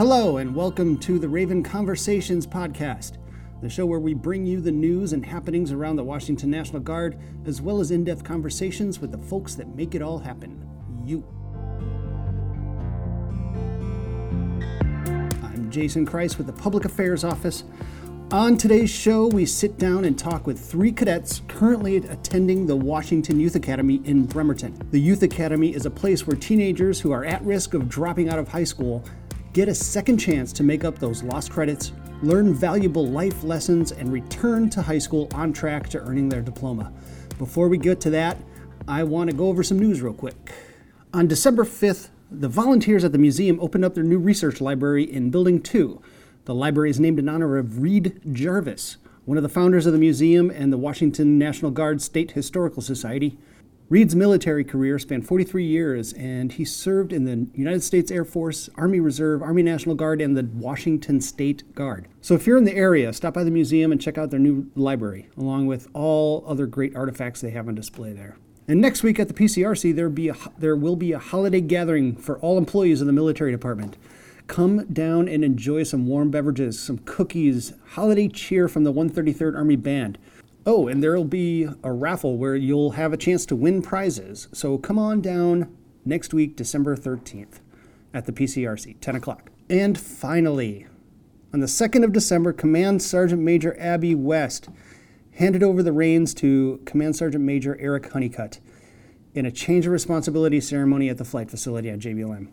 Hello, and welcome to the Raven Conversations podcast, the show where we bring you the news and happenings around the Washington National Guard, as well as in depth conversations with the folks that make it all happen you. I'm Jason Christ with the Public Affairs Office. On today's show, we sit down and talk with three cadets currently attending the Washington Youth Academy in Bremerton. The Youth Academy is a place where teenagers who are at risk of dropping out of high school get a second chance to make up those lost credits, learn valuable life lessons, and return to high school on track to earning their diploma. Before we get to that, I want to go over some news real quick. On December 5th, the volunteers at the museum opened up their new research library in Building 2. The library is named in honor of Reed Jarvis, one of the founders of the museum and the Washington National Guard State Historical Society. Reed's military career spanned 43 years, and he served in the United States Air Force, Army Reserve, Army National Guard, and the Washington State Guard. So if you're in the area, stop by the museum and check out their new library, along with all other great artifacts they have on display there. And next week at the PCRC, there, be a, there will be a holiday gathering for all employees of the military department. Come down and enjoy some warm beverages, some cookies, holiday cheer from the 133rd Army Band. Oh, and there'll be a raffle where you'll have a chance to win prizes. So come on down next week, December 13th, at the PCRC, 10 o'clock. And finally, on the 2nd of December, Command Sergeant Major Abby West handed over the reins to Command Sergeant Major Eric Honeycutt in a change of responsibility ceremony at the flight facility at JBLM.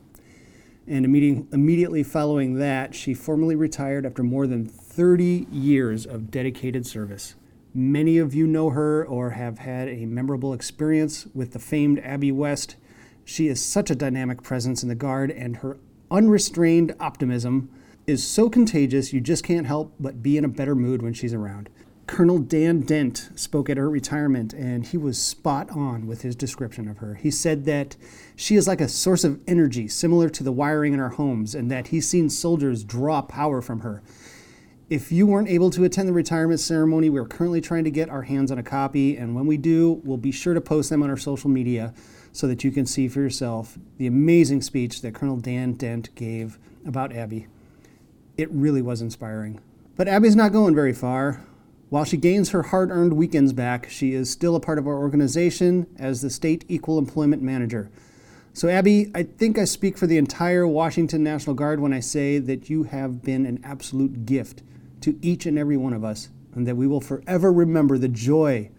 And immediately following that, she formally retired after more than 30 years of dedicated service. Many of you know her or have had a memorable experience with the famed Abby West. She is such a dynamic presence in the Guard, and her unrestrained optimism is so contagious you just can't help but be in a better mood when she's around. Colonel Dan Dent spoke at her retirement, and he was spot on with his description of her. He said that she is like a source of energy similar to the wiring in our homes, and that he's seen soldiers draw power from her. If you weren't able to attend the retirement ceremony, we're currently trying to get our hands on a copy, and when we do, we'll be sure to post them on our social media so that you can see for yourself the amazing speech that Colonel Dan Dent gave about Abby. It really was inspiring. But Abby's not going very far. While she gains her hard earned weekends back, she is still a part of our organization as the State Equal Employment Manager. So, Abby, I think I speak for the entire Washington National Guard when I say that you have been an absolute gift to each and every one of us, and that we will forever remember the joy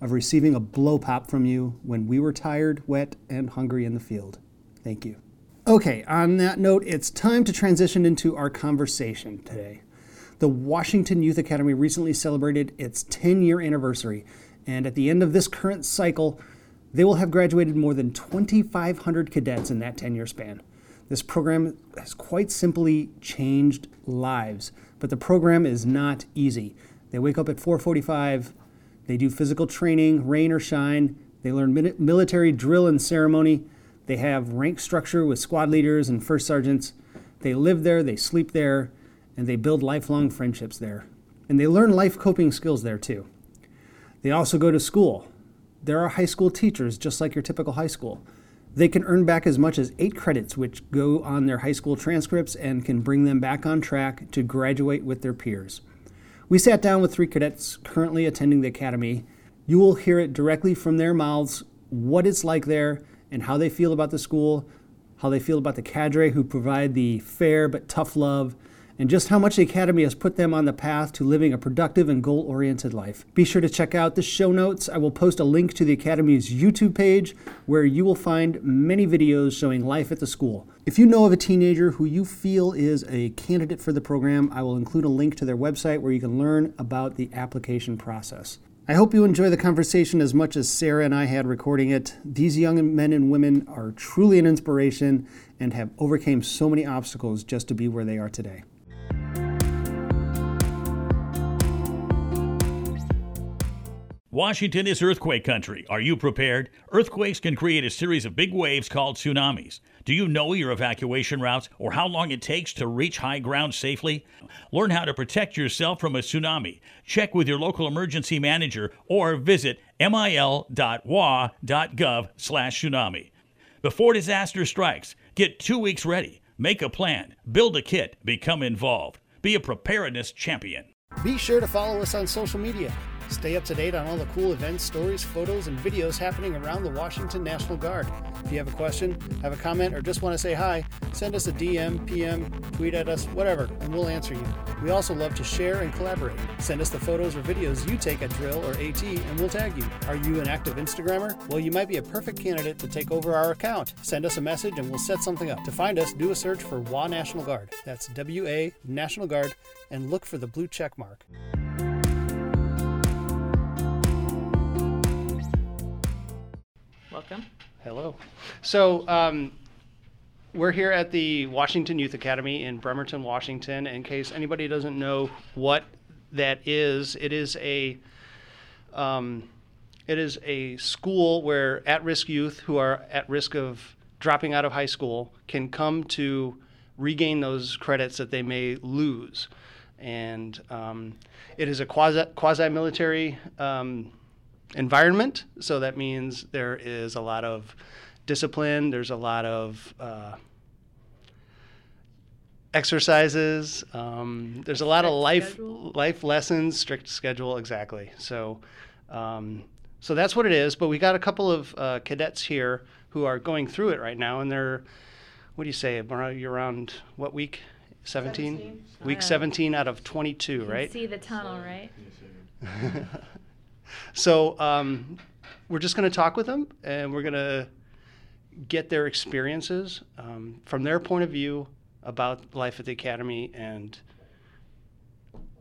of receiving a blow pop from you when we were tired, wet, and hungry in the field. Thank you. Okay, on that note, it's time to transition into our conversation today. The Washington Youth Academy recently celebrated its 10 year anniversary, and at the end of this current cycle, they will have graduated more than 2,500 cadets in that 10 year span. This program has quite simply changed lives, but the program is not easy. They wake up at 4:45, they do physical training, rain or shine, they learn military drill and ceremony, they have rank structure with squad leaders and first sergeants. They live there, they sleep there, and they build lifelong friendships there. And they learn life coping skills there too. They also go to school. There are high school teachers just like your typical high school. They can earn back as much as eight credits, which go on their high school transcripts and can bring them back on track to graduate with their peers. We sat down with three cadets currently attending the academy. You will hear it directly from their mouths what it's like there and how they feel about the school, how they feel about the cadre who provide the fair but tough love, and just how much the Academy has put them on the path to living a productive and goal oriented life. Be sure to check out the show notes. I will post a link to the Academy's YouTube page where you will find many videos showing life at the school. If you know of a teenager who you feel is a candidate for the program, I will include a link to their website where you can learn about the application process. I hope you enjoy the conversation as much as Sarah and I had recording it. These young men and women are truly an inspiration and have overcame so many obstacles just to be where they are today. Washington is earthquake country. Are you prepared? Earthquakes can create a series of big waves called tsunamis. Do you know your evacuation routes or how long it takes to reach high ground safely? Learn how to protect yourself from a tsunami. Check with your local emergency manager or visit mil.wa.gov/tsunami. Before disaster strikes, get 2 weeks ready. Make a plan, build a kit, become involved. Be a preparedness champion. Be sure to follow us on social media. Stay up to date on all the cool events, stories, photos, and videos happening around the Washington National Guard. If you have a question, have a comment, or just want to say hi, send us a DM, PM, tweet at us, whatever, and we'll answer you. We also love to share and collaborate. Send us the photos or videos you take at drill or AT, and we'll tag you. Are you an active Instagrammer? Well, you might be a perfect candidate to take over our account. Send us a message and we'll set something up. To find us, do a search for WA National Guard. That's W A National Guard, and look for the blue check mark. Welcome. Hello. So, um, we're here at the Washington Youth Academy in Bremerton, Washington. In case anybody doesn't know what that is, it is a um, it is a school where at-risk youth who are at risk of dropping out of high school can come to regain those credits that they may lose. And um, it is a quasi military um, environment. So that means there is a lot of discipline. There's a lot of uh, exercises. Um, there's a lot of life schedule? life lessons. Strict schedule, exactly. So. Um, so that's what it is. But we got a couple of uh, cadets here who are going through it right now, and they're, what do you say? You're around what week? 17? 17. Week Uh, 17 out of 22, You can right? see the tunnel, right? So um, we're just going to talk with them, and we're going to get their experiences um, from their point of view about life at the academy and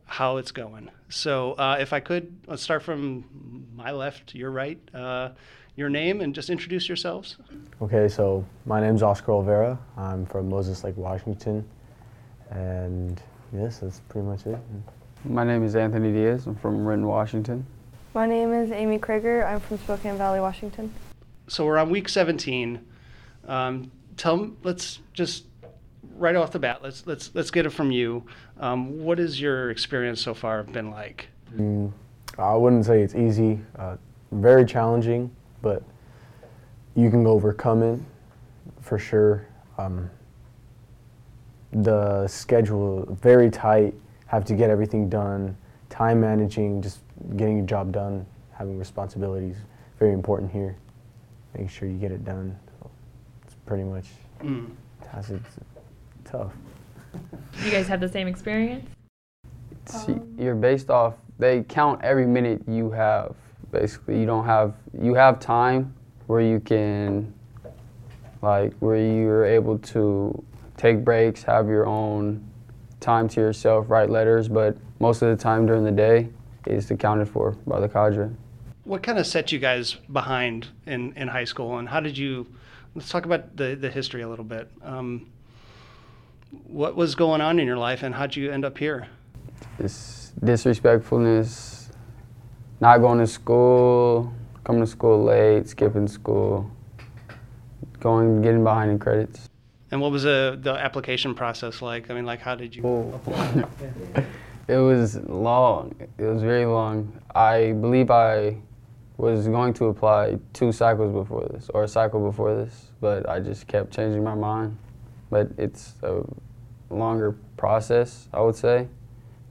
how it's going. So uh, if I could, let's start from my left to your right. Uh, your name and just introduce yourselves. Okay, so my name's Oscar Olvera. I'm from Moses Lake, Washington. And yes, that's pretty much it. My name is Anthony Diaz. I'm from Renton, Washington. My name is Amy Krieger. I'm from Spokane Valley, Washington. So we're on week 17. Um, tell 'em- let's just right off the bat. Let's let's let's get it from you. Um, what has your experience so far been like? Mm, I wouldn't say it's easy, uh, very challenging, but you can overcome it for sure. Um, the schedule very tight, have to get everything done, time managing, just getting your job done, having responsibilities, very important here. Making sure you get it done. So it's pretty much Mm. that's it's tough. You guys have the same experience? See, you're based off. They count every minute you have. Basically, you don't have. You have time where you can, like, where you're able to take breaks, have your own time to yourself, write letters. But most of the time during the day is accounted for by the cadre. What kind of set you guys behind in, in high school, and how did you? Let's talk about the the history a little bit. Um, what was going on in your life, and how'd you end up here? It's disrespectfulness, not going to school, coming to school late, skipping school, going, getting behind in credits. And what was the the application process like? I mean, like, how did you? apply? It was long. It was very long. I believe I was going to apply two cycles before this, or a cycle before this, but I just kept changing my mind. But it's a longer process, I would say,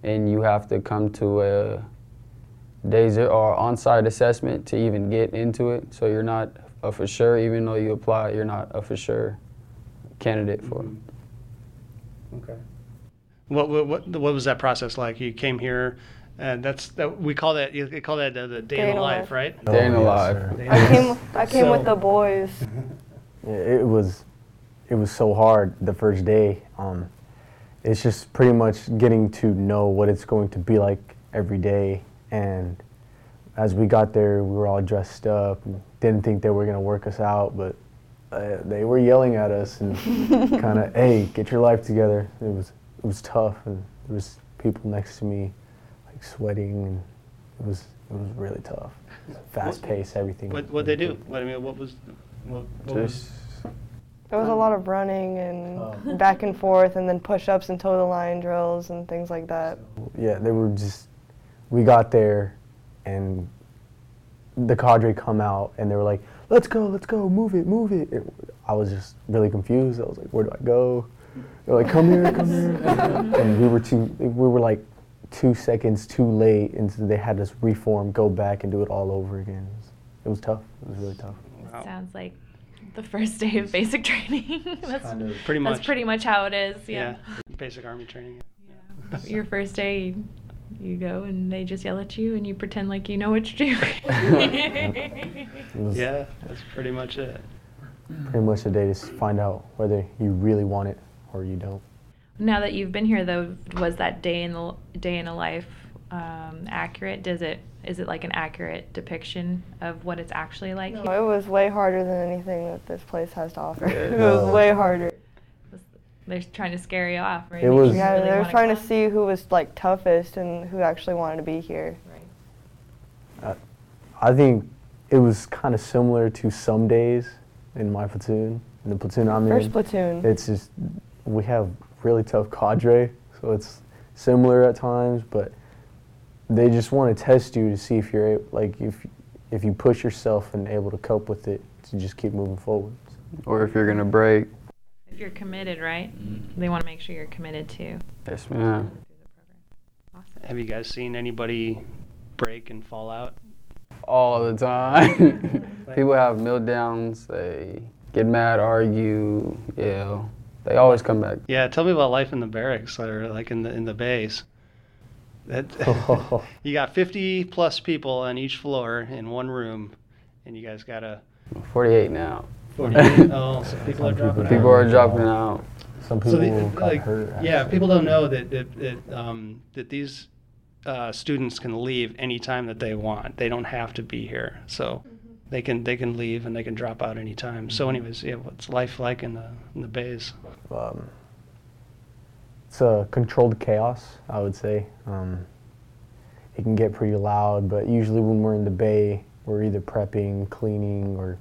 and you have to come to a day or on-site assessment to even get into it. So you're not a for sure, even though you apply, you're not a for sure candidate for it. Mm-hmm. Okay. What, what what what was that process like? You came here, and that's that we call that you call that the, the day, in the life, right? Day in the yes, life. sir. I came I came with the boys. Yeah, it was it was so hard the first day. Um, it's just pretty much getting to know what it's going to be like every day. And as we got there, we were all dressed up. Didn't think they were gonna work us out, but uh, they were yelling at us and kind of, "Hey, get your life together." It was it was tough, and there was people next to me, like sweating, and it was it was really tough. Fast paced, everything. What what they do? What I mean, what was what, what was There was a lot of running and oh. back and forth, and then push-ups and toe the line drills and things like that. yeah, they were just. We got there, and the cadre come out, and they were like, "Let's go, let's go, move it, move it." it I was just really confused. I was like, "Where do I go?" They're like, come here, come here. and we were too, we were like two seconds too late, and so they had us reform, go back, and do it all over again. It was, it was tough. It was really tough. Wow. Sounds like the first day of basic training. that's kind of Pretty much. that's pretty much how it is. Yeah. Basic army training. Yeah. Your first day, you go and they just yell at you and you pretend like you know what to do. It was Yeah, that's pretty much it. pretty much a day to find out whether you really want it or you don't. now that you've been here, though, was that day in the day in a life um, accurate? Does it is it like an accurate depiction of what it's actually like? No, here? it was way harder than anything that this place has to offer. Yeah. it was No. way harder. They're trying to scare you off, right? It Make you was- Yeah, really they were wanna trying to see who was like toughest and who actually wanted to be here. Right. I think it was kind of similar to some days in my platoon, in the platoon I'm First in. platoon. It's just we have really tough cadre, so it's similar at times, but they just want to test you to see if you're a- like if if you push yourself and able to cope with it to just keep moving forward. Or if you're gonna break. If you're committed, right? Mm-hmm. They want to make sure you're committed too. Yes, ma'am. Awesome. Have you guys seen anybody break and fall out? All the time. People have meltdowns. They get mad, argue, yell. They always come back. Yeah, tell me about life in the barracks or like in the in the base. That you got 50 plus people on each floor in one room, and you guys got a 48 now. 48. oh, so people are dropping people People out. are dropping out. Some So people the, got like, hurt. yeah, actually. people don't know that that that, um, that these uh, students can leave anytime that they want. They don't have to be here, so they can they can leave and they can drop out anytime. So, anyways, yeah, what's life like in the in the bays? um, it's a controlled chaos, I would say. Um, it can get pretty loud, but usually when we're in the bay, we're either prepping, cleaning, or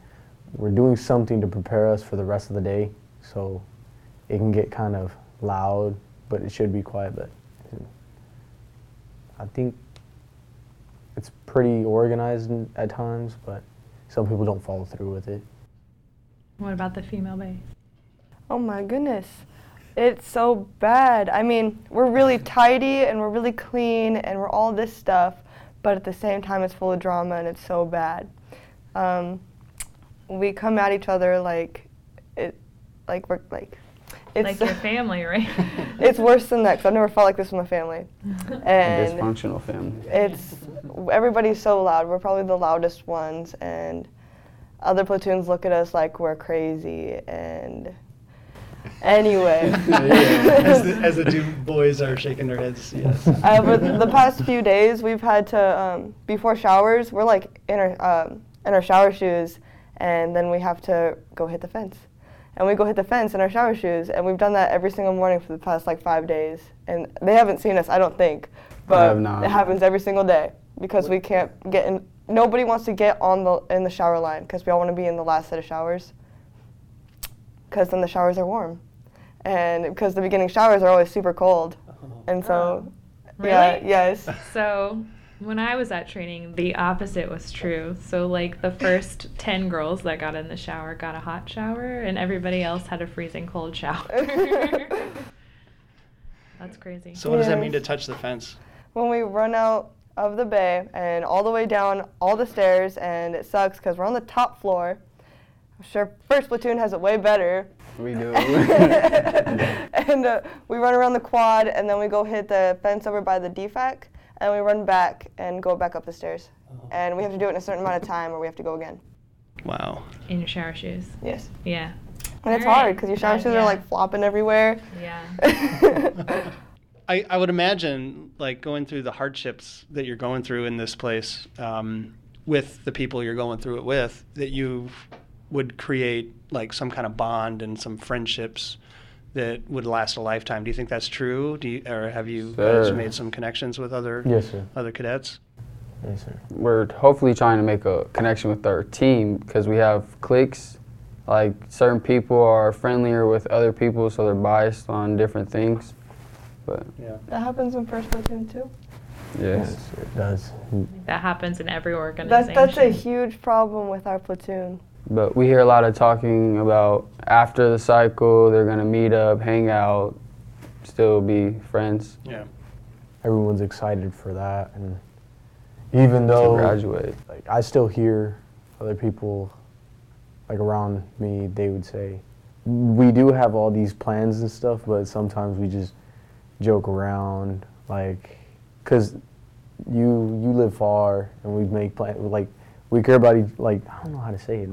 we're doing something to prepare us for the rest of the day. So it can get kind of loud, but it should be quiet. But I think it's pretty organized at times, but some people don't follow through with it. What about the female base? Oh my goodness. It's so bad. I mean, we're really tidy and we're really clean and we're all this stuff, but at the same time, it's full of drama and it's so bad. Um, we come at each other like it, like we're like. It's like your family, right? it's worse than that because I've never felt like this with my family. A And dysfunctional family. it's everybody's so loud. We're probably the loudest ones, and other platoons look at us like we're crazy. And anyway, as, the, as the two boys are shaking their heads, yes. uh, but the past few days we've had to um, before showers we're like in our um, in our shower shoes, and then we have to go hit the fence. And we go hit the fence in our shower shoes, and we've done that every single morning for the past like five days. And they haven't seen us, I don't think, but have not. it happens every single day because we can't get in. Nobody wants to get on the in the shower line because we all want to be in the last set of showers. Because then the showers are warm, and because the beginning showers are always super cold, oh. and so yeah, Really? yes. So when I was at training, the opposite was true. So like the first ten girls that got in the shower got a hot shower, and everybody else had a freezing cold shower. That's crazy. So, what does that mean to touch the fence? when we run out of the bay and all the way down all the stairs, and it sucks because we're on the top floor. I'm sure first platoon has it way better. We do. and uh, we run around the quad, and then we go hit the fence over by the DFAC, and we run back and go back up the stairs. And we have to do it in a certain amount of time, or we have to go again. Wow. In your shower shoes. Yes. Yeah. And it's All right. hard because your shower Yeah, shoes yeah. are like flopping everywhere. Yeah. I, I would imagine like going through the hardships that you're going through in this place um, with the people you're going through it with that you would create like some kind of bond and some friendships that would last a lifetime. Do you think that's true? Do you, or have you guys Sure. made some connections with other Yes, sir. other cadets? Yes, sir. We're hopefully trying to make a connection with our team because we have cliques. Like certain people are friendlier with other people, so they're biased on different things. But Yeah. that happens in first platoon too. yes, Yes, it does. that happens in every organization. That's that's a huge problem with our platoon. But we hear a lot of talking about after the cycle, they're gonna meet up, hang out, still be friends Yeah. Everyone's excited for that, and even to though graduate. like I still hear other people like around me, they would say, we do have all these plans and stuff, but sometimes we just joke around, like, cause you you live far and we make plans like we care about each like I don't know how to say it.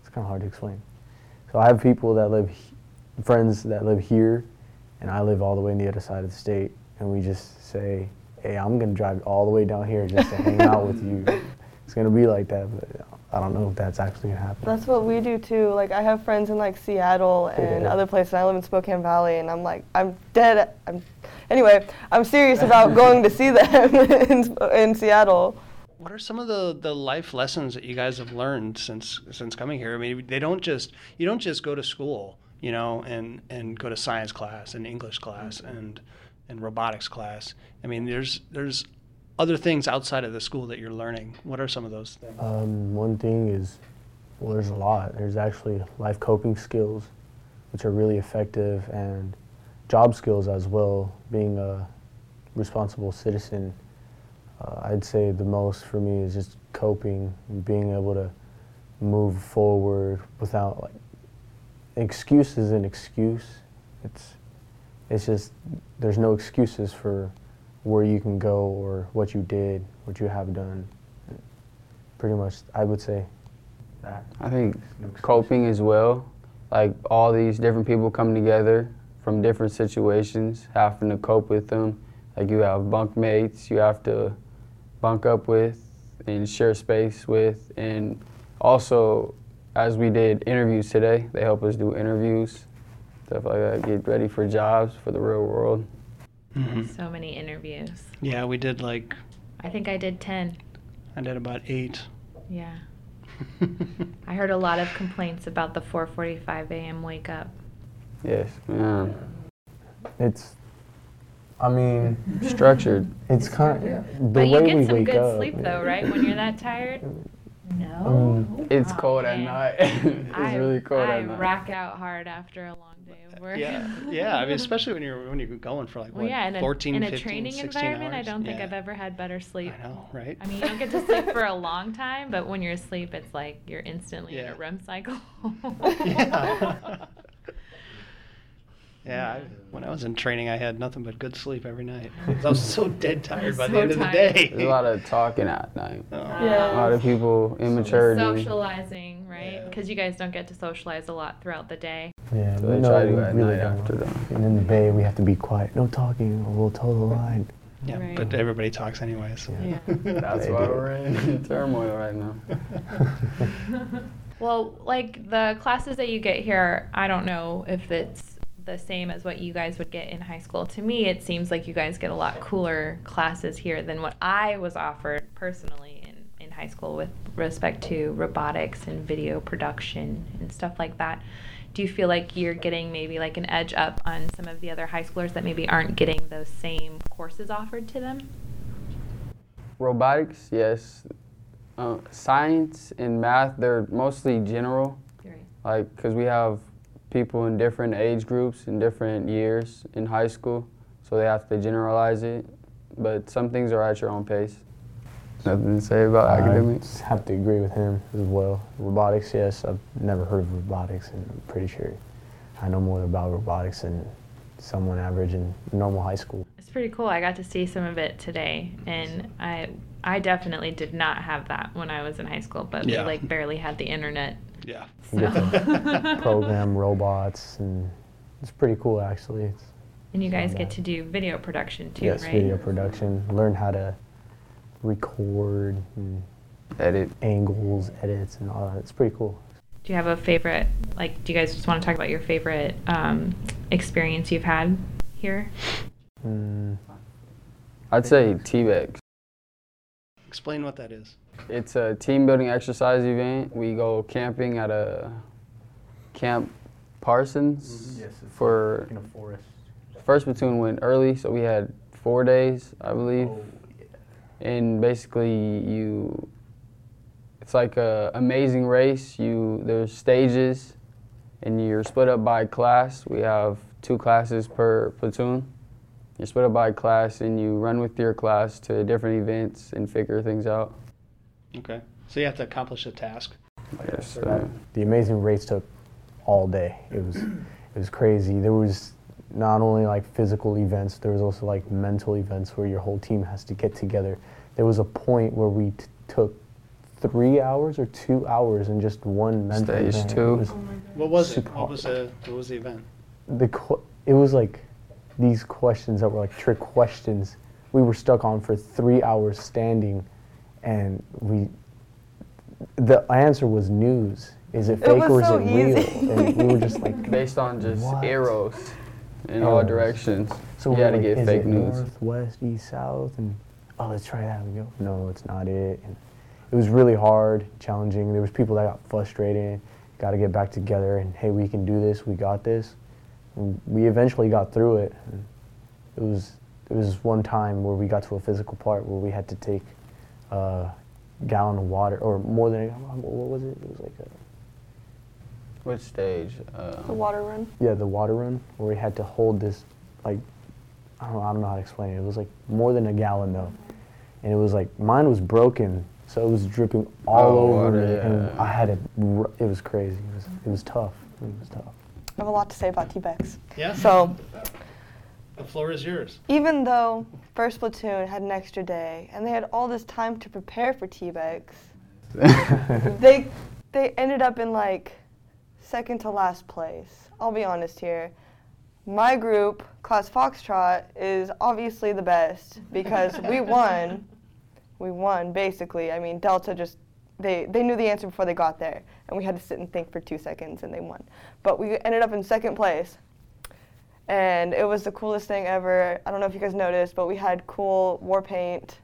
It's kind of hard to explain. So I have people that live, he- friends that live here, and I live all the way on the other side of the state, and we just say, hey, I'm gonna drive all the way down here just to hang out with you. It's gonna be like that, but I don't know if that's actually gonna happen. That's what we do too. Like I have friends in like Seattle and Yeah. other places. I live in Spokane Valley, and I'm like, I'm dead. I'm anyway. I'm serious about going to see them in, in Seattle. What are some of the, the life lessons that you guys have learned since since coming here? I mean, they don't just you don't just go to school, you know, and and go to science class and English class and and robotics class. I mean, there's there's other things outside of the school that you're learning. What are some of those things? Um, one thing is, well, there's a lot. There's actually life coping skills, which are really effective, and job skills as well. Being a responsible citizen, uh, I'd say the most for me is just coping and being able to move forward without like excuse is an excuse. It's it's just there's no excuses for where you can go or what you did, what you have done. Pretty much, I would say that. I think coping as well, like all these different people come together from different situations, having to cope with them. Like you have bunk mates you have to bunk up with and share space with, and also as we did interviews today, they help us do interviews, stuff like that, get ready for jobs for the real world. Mm-hmm. So many interviews. Yeah, we did like I think I did 10. I did about eight. Yeah. I heard a lot of complaints about the 4:45 a.m. wake up. Yes, yeah. It's, I mean, Structured. it's kind of the but way you we get some wake good up. sleep though, right? When you're that tired? No. Um, It's Oh, cold at night. it's I, really cold I at night. I rack out hard after a long day of work. Yeah, yeah. I mean, especially when you're when you're going for like well, what, yeah, in a, 14, in a 15, training 16 environment, I don't think Yeah. I've ever had better sleep. I know, right? I mean, you don't get to sleep for a long time, but when you're asleep, it's like you're instantly in a REM cycle. yeah. Yeah, I, when I was in training, I had nothing but good sleep every night. I was so dead tired by the So end of the day. There's a lot of talking at night. Oh. A lot of people, immaturity. Socializing, right? Yeah. Because you guys don't get to socialize a lot throughout the day. yeah, So we they know try to at really night don't. after them. And in the bay, we have to be quiet. No talking, or we'll toe the line. Yeah, Right. but everybody talks anyways. Yeah. That's why we're in turmoil right now. Well, like the classes that you get here, I don't know if it's the same as what you guys would get in high school. To me, it seems like you guys get a lot cooler classes here than what I was offered personally in, in high school with respect to robotics and video production and stuff like that. Do you feel like you're getting maybe like an edge up on some of the other high schoolers that maybe aren't getting those same courses offered to them? Robotics, yes. Uh, science and math, they're mostly general, Right. like because we have people in different age groups in different years in high school, so they have to generalize it. But some things are at your own pace. Nothing to say about I academics. have to agree with him as well. Robotics, yes, I've never heard of robotics, and I'm pretty sure I know more about robotics than someone average in normal high school. It's pretty cool. I got to see some of it today, and I I definitely did not have that when I was in high school. But Yeah. we like barely had the internet. Yeah. You get to program robots, and it's pretty cool actually. It's, and you guys get to do video production too, yes, right? video production, learn how to record and Edit. angles, edits, and all that. It's pretty cool. Do you have a favorite? Like, do you guys just want to talk about your favorite um, experience you've had here? Mm, I'd say T-Bex. Explain what that is. It's a team building exercise event. We go camping at a Camp Parsons mm-hmm. for in a forest. first platoon went early, so we had four days, I believe. Oh, And basically, you It's like a amazing race. You there's stages, and you're split up by class. We have two classes per platoon. You're split up by class, and you run with your class to different events and figure things out. Okay. So you have to accomplish a task. Yes, uh, The amazing race took all day. It was it was crazy. There was not only like physical events, there was also like mental events where your whole team has to get together. There was a point where we t- took three hours or two hours in just one mental Stage event. two. It was, What was it? What was the what was the event? the qu- it was like these questions that were like trick questions. We were stuck on for three hours standing, and we the answer was news. Is it It fake was or is so it real? And we were just like, based on just What? arrows in all directions. so we're had to get is fake it news. north, west, east, south, and oh, let's try that. We go, no, it's not it. And it was really hard, challenging. There was people that got frustrated. Got to get back together, and hey, we can do this. We got this. And we eventually got through it. It was it was one time where we got to a physical part where we had to take a gallon of water, or more than a gallon. What was it? It was like a Which stage? Uh, The water run. yeah, the water run where we had to hold this, like, I don't know, I don't know how to explain it. It was like more than a gallon though, and it was like mine was broken, so it was dripping all Oh, over water, me, and. I had it. It was crazy. It was it was tough. It was tough. I have a lot to say about T-Bex. Yeah. So the floor is yours. even though First Platoon had an extra day and they had all this time to prepare for T-Bex, they they ended up in like second to last place. I'll be honest here. My group, Class Foxtrot, is obviously the best because we won. We won basically. I mean, Delta just they they knew the answer before they got there, and we had to sit and think for two seconds, and they won. But we ended up in second place, and it was the coolest thing ever. I don't know if you guys noticed, but we had cool war paint.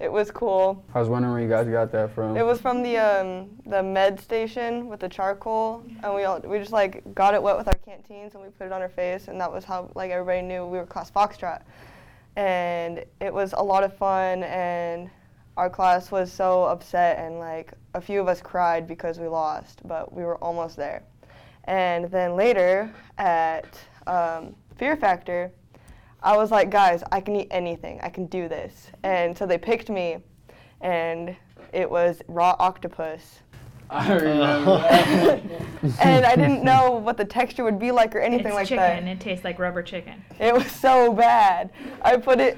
It was cool. I was wondering where you guys got that from. It was from the um, the med station with the charcoal, and we all we just like got it wet with our canteens and we put it on our face, and that was how like everybody knew we were class Foxtrot, and it was a lot of fun, and our class was so upset, and like a few of us cried because we lost, but we were almost there, and then later at um, Fear Factor, I was like, guys, I can eat anything. I can do this. And so they picked me, and it was raw octopus. I remember that. and I didn't know what the texture would be like or anything it's like chicken. that. It tastes like rubber chicken. It was so bad. I put it,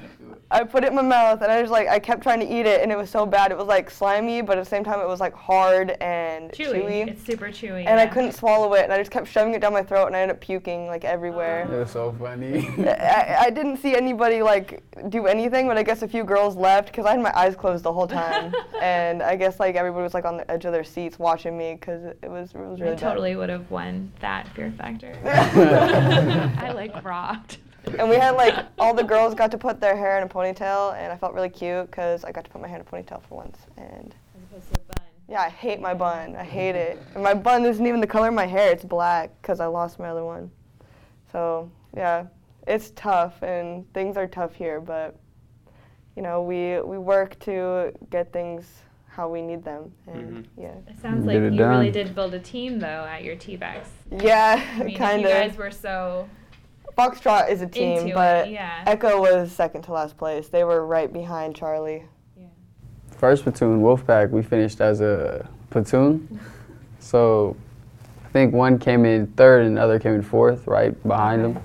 I put it in my mouth, and I was like, I kept trying to eat it, and it was so bad. It was like slimy, but at the same time, it was like hard and Chewy. chewy. It's super chewy. and I couldn't swallow it, and I just kept shoving it down my throat, and I ended up puking like everywhere. It was so funny. I, I didn't see anybody like do anything, but I guess a few girls left because I had my eyes closed the whole time, and I guess like everybody was like on the edge of their seats watching me because it, it was it was really I bad. totally would have won that fear factor. I like rocked. And we had like all the girls got to put their hair in a ponytail, and I felt really cute because I got to put my hair in a ponytail for once. And yeah, I hate my bun. I hate it. And my bun isn't even the color of my hair; it's black because I lost my other one. So yeah, it's tough, and things are tough here. But you know, we we work to get things how we need them, and mm-hmm. yeah, It sounds Get like it you really did build a team though at your T-Bex. yeah, I mean, if kind you guys were so Foxtrot is a team, into but it, yeah. Echo was second to last place. They were right behind Charlie. First platoon, Wolfpack, we finished as a platoon. So I think one came in third and the other came in fourth, right behind them.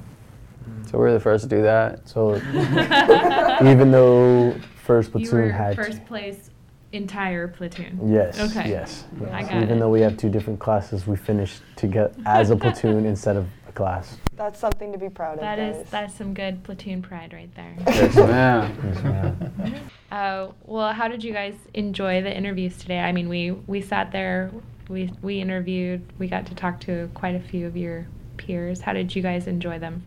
So we were the first to do that. So even though first you platoon were had first place entire platoon. Yes. Okay. Yes. I got Even it. though we have two different classes, we finished together as a platoon instead of a class. That's something to be proud of. That is guys. that's some good platoon pride right there. Yes, ma'am. Yes, ma'am. Uh, well, how did you guys enjoy the interviews today? I mean, we we sat there, we we interviewed, we got to talk to quite a few of your peers. How did you guys enjoy them?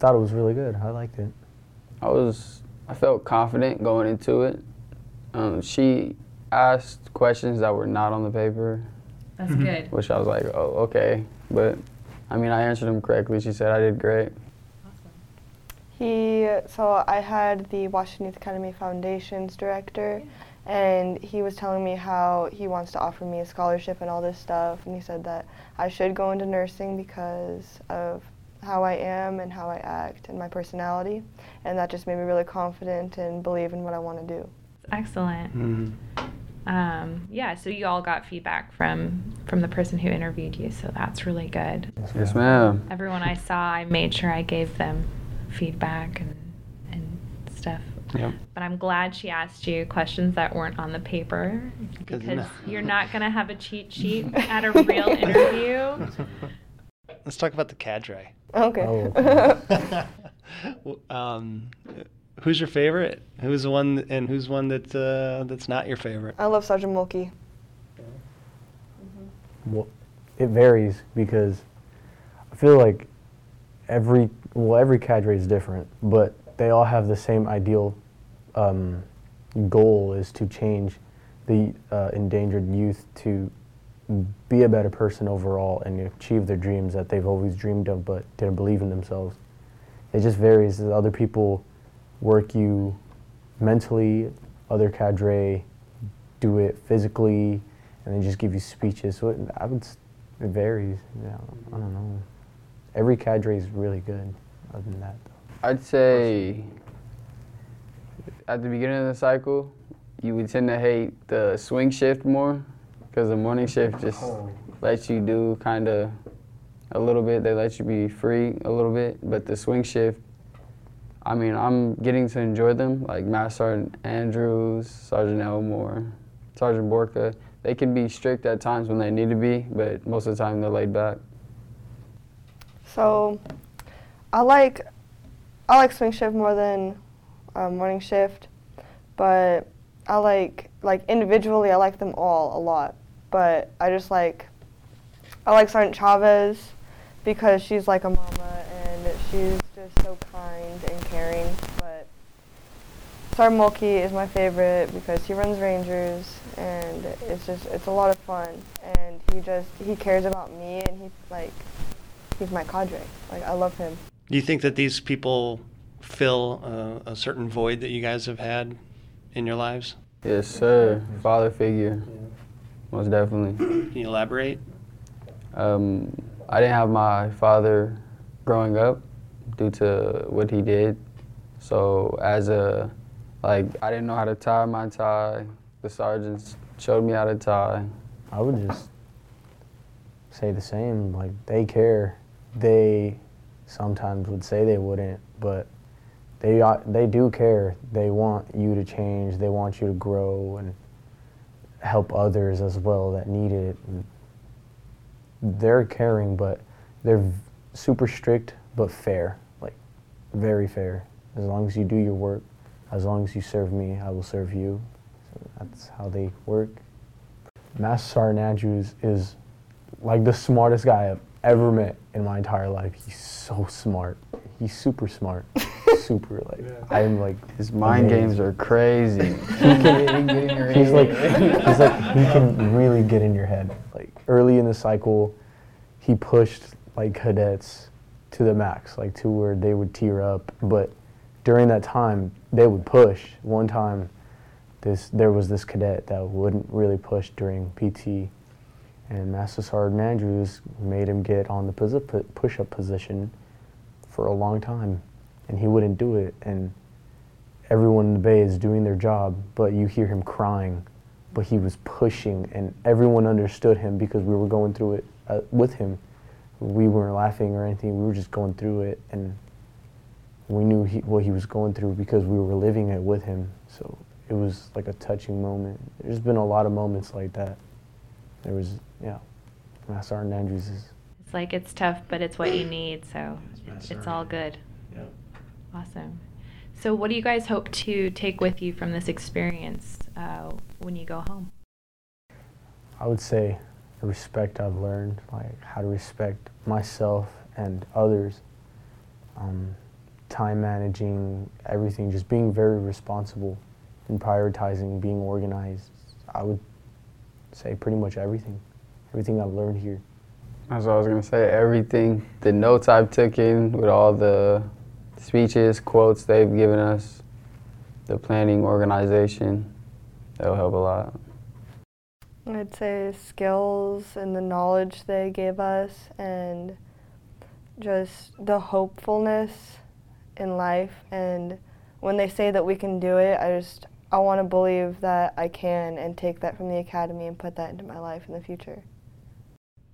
Thought it was really good. I liked it. I was, I felt confident going into it. Um, she asked questions that were not on the paper, That's good. which I was like, oh, okay. But I mean, I answered them correctly. She said I did great. He. So I had the Washington Youth Academy Foundations director, and he was telling me how he wants to offer me a scholarship and all this stuff. And he said that I should go into nursing because of how I am and how I act and my personality. And that just made me really confident and believe in what I want to do. Excellent. Mm-hmm. Um, yeah, so you all got feedback from from the person who interviewed you, so that's really good. Yes, ma'am. Everyone I saw, I made sure I gave them feedback and and stuff. Yep. But I'm glad she asked you questions that weren't on the paper Because because no- you're not gonna have a cheat sheet at a real interview. Let's talk about the cadre. Okay. W- um, who's your favorite? Who's the one, and who's one that uh, that's not your favorite? I love Sergeant Mulkey. Well, it varies because I feel like every well every cadre is different, but they all have the same ideal um, goal is to change the uh, endangered youth to be a better person overall and achieve their dreams that they've always dreamed of but didn't believe in themselves. It just varies. Other people work you mentally, other cadre do it physically, and they just give you speeches. So it, I would, it varies. Yeah, I don't know. Every cadre is really good. Other than that, though. I'd say at the beginning of the cycle, you would tend to hate the swing shift more because the morning shift just lets you do kind of a little bit. They let you be free a little bit, but the swing shift, I mean, I'm getting to enjoy them. Like Master Sergeant Andrews, Sergeant Elmore, Sergeant Borka. They can be strict at times when they need to be, but most of the time they're laid back. So, I like I like swing shift more than um, morning shift, but I like like individually I like them all a lot. But I just like I like Sergeant Chavez because she's like a mama and she's just so kind and caring. But Mulkey is my favorite because he runs Rangers and it's just it's a lot of fun and he just he cares about me and he like he's my cadre. Like I love him. Do you think that these people fill uh, a certain void that you guys have had in your lives? Yes, sir. Father figure, most definitely. Can you elaborate? Um, I didn't have my father growing up due to what he did. So as a like, I didn't know how to tie my tie. The sergeants showed me how to tie. I would just say the same. Like they care. They sometimes would say they wouldn't, but they uh, they do care. They want you to change. They want you to grow and help others as well that need it. And they're caring, but they're super strict but fair. Like very fair. As long as you do your work, as long as you serve me, I will serve you. So that's how they work. Master Sergeant Andrews is like the smartest guy I've ever met in my entire life. He's so smart. He's super smart. super like I'm like His mind amazed. games are crazy. he can, He's like he's like he can really get in your head. Like early in the cycle, he pushed like cadets to the max, like to where they would tear up. But during that time, they would push. One time, this there was this cadet that wouldn't really push during PT, and Master Sergeant Andrews made him get on the push-up position for a long time, and he wouldn't do it. And everyone in the bay is doing their job, but you hear him crying. But he was pushing, and everyone understood him because we were going through it uh, with him. We weren't laughing or anything. We were just going through it, and we knew he, what he was going through because we were living it with him. So it was like a touching moment. There's been a lot of moments like that. There was, yeah, Master Sergeant Andrews is It's like it's tough, but it's what you need, so it's all good. Yeah. Awesome. So, what do you guys hope to take with you from this experience uh, when you go home? I would say the respect I've learned, like how to respect myself and others, um, time managing, everything, just being very responsible and prioritizing, being organized. I would say pretty much everything, everything I've learned here. That's what I was gonna say. Everything, the notes I've taken with all the speeches, quotes they've given us, the planning, organization, It'll help a lot. I'd say skills and the knowledge they gave us and just the hopefulness in life and when they say that we can do it, I just I want to believe that I can and take that from the academy and put that into my life in the future.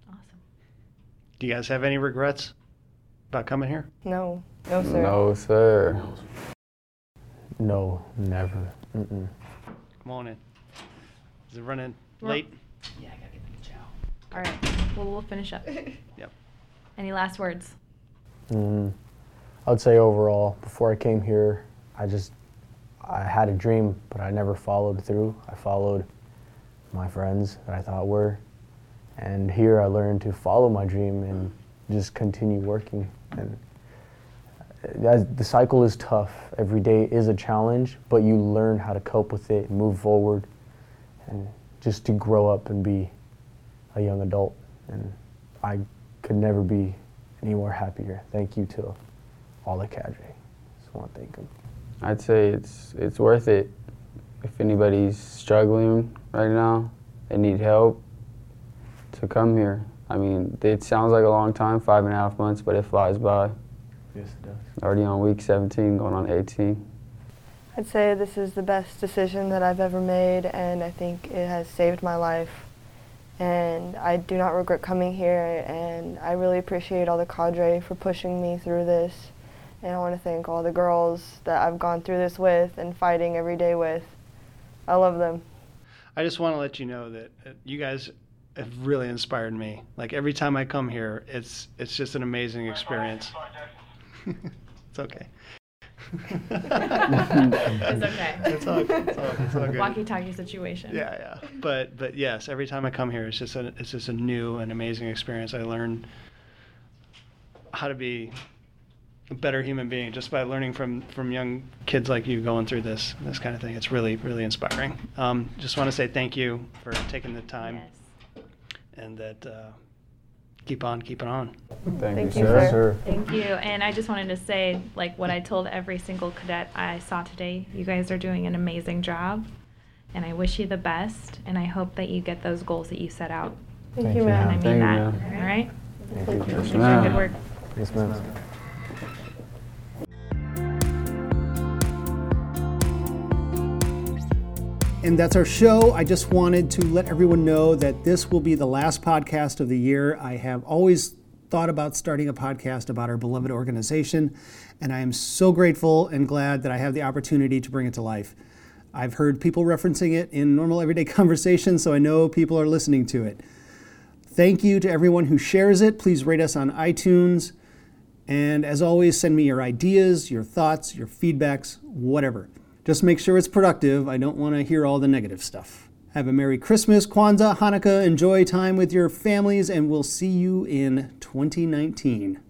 Awesome. Do you guys have any regrets about coming here? No, no sir. No, sir. No, never. Mm-mm. Come on in. Is it running late? Yeah, I gotta get the chow. All right. Well, we'll finish up. Yep. Any last words? Mm, I would say overall, before I came here, I just I had a dream, but I never followed through. I followed my friends that I thought were, and here I learned to follow my dream and just continue working. And uh, the cycle is tough. Every day is a challenge, but you learn how to cope with it, move forward, and just to grow up and be a young adult. And I could never be any more happier. Thank you to all the cadre. Just want to thank them. I'd say it's it's worth it. If anybody's struggling right now, they need help to come here. I mean, it sounds like a long time, five and a half months, but it flies by. Yes, it does. Already on week 17, going on 18. I'd say this is the best decision that I've ever made, and I think it has saved my life. And I do not regret coming here, and I really appreciate all the cadre for pushing me through this. And I want to thank all the girls that I've gone through this with and fighting every day with. I love them. I just want to let you know that uh, you guys have really inspired me. Like every time I come here, it's it's just an amazing experience. it's okay. It's okay. It's all, it's all, it's all good. Walkie-talkie situation. Yeah, yeah. But but yes, every time I come here, it's just a it's just a new and amazing experience. I learn how to be a better human being just by learning from from young kids like you going through this this kind of thing. It's really really inspiring. Um, just want to say thank you for taking the time Yes. and that uh, keep on keeping on. Thank, Thank you, you, sir. sir. Thank you. And I just wanted to say, like what I told every single cadet I saw today, you guys are doing an amazing job. And I wish you the best. And I hope that you get those goals that you set out. Thank, Thank you, you, And I mean Thank that. ma'am. All right? Thank you. Yes, Keep doing good work. Yes, ma'am. And that's our show. I just wanted to let everyone know that this will be the last podcast of the year. I have always thought about starting a podcast about our beloved organization, and I am so grateful and glad that I have the opportunity to bring it to life. I've heard people referencing it in normal everyday conversation, so I know people are listening to it. Thank you to everyone who shares it. Please rate us on iTunes. And as always, send me your ideas, your thoughts, your feedbacks, whatever. Just make sure it's productive. I don't want to hear all the negative stuff. Have a Merry Christmas, Kwanzaa, Hanukkah. Enjoy time with your families, and we'll see you in 2019.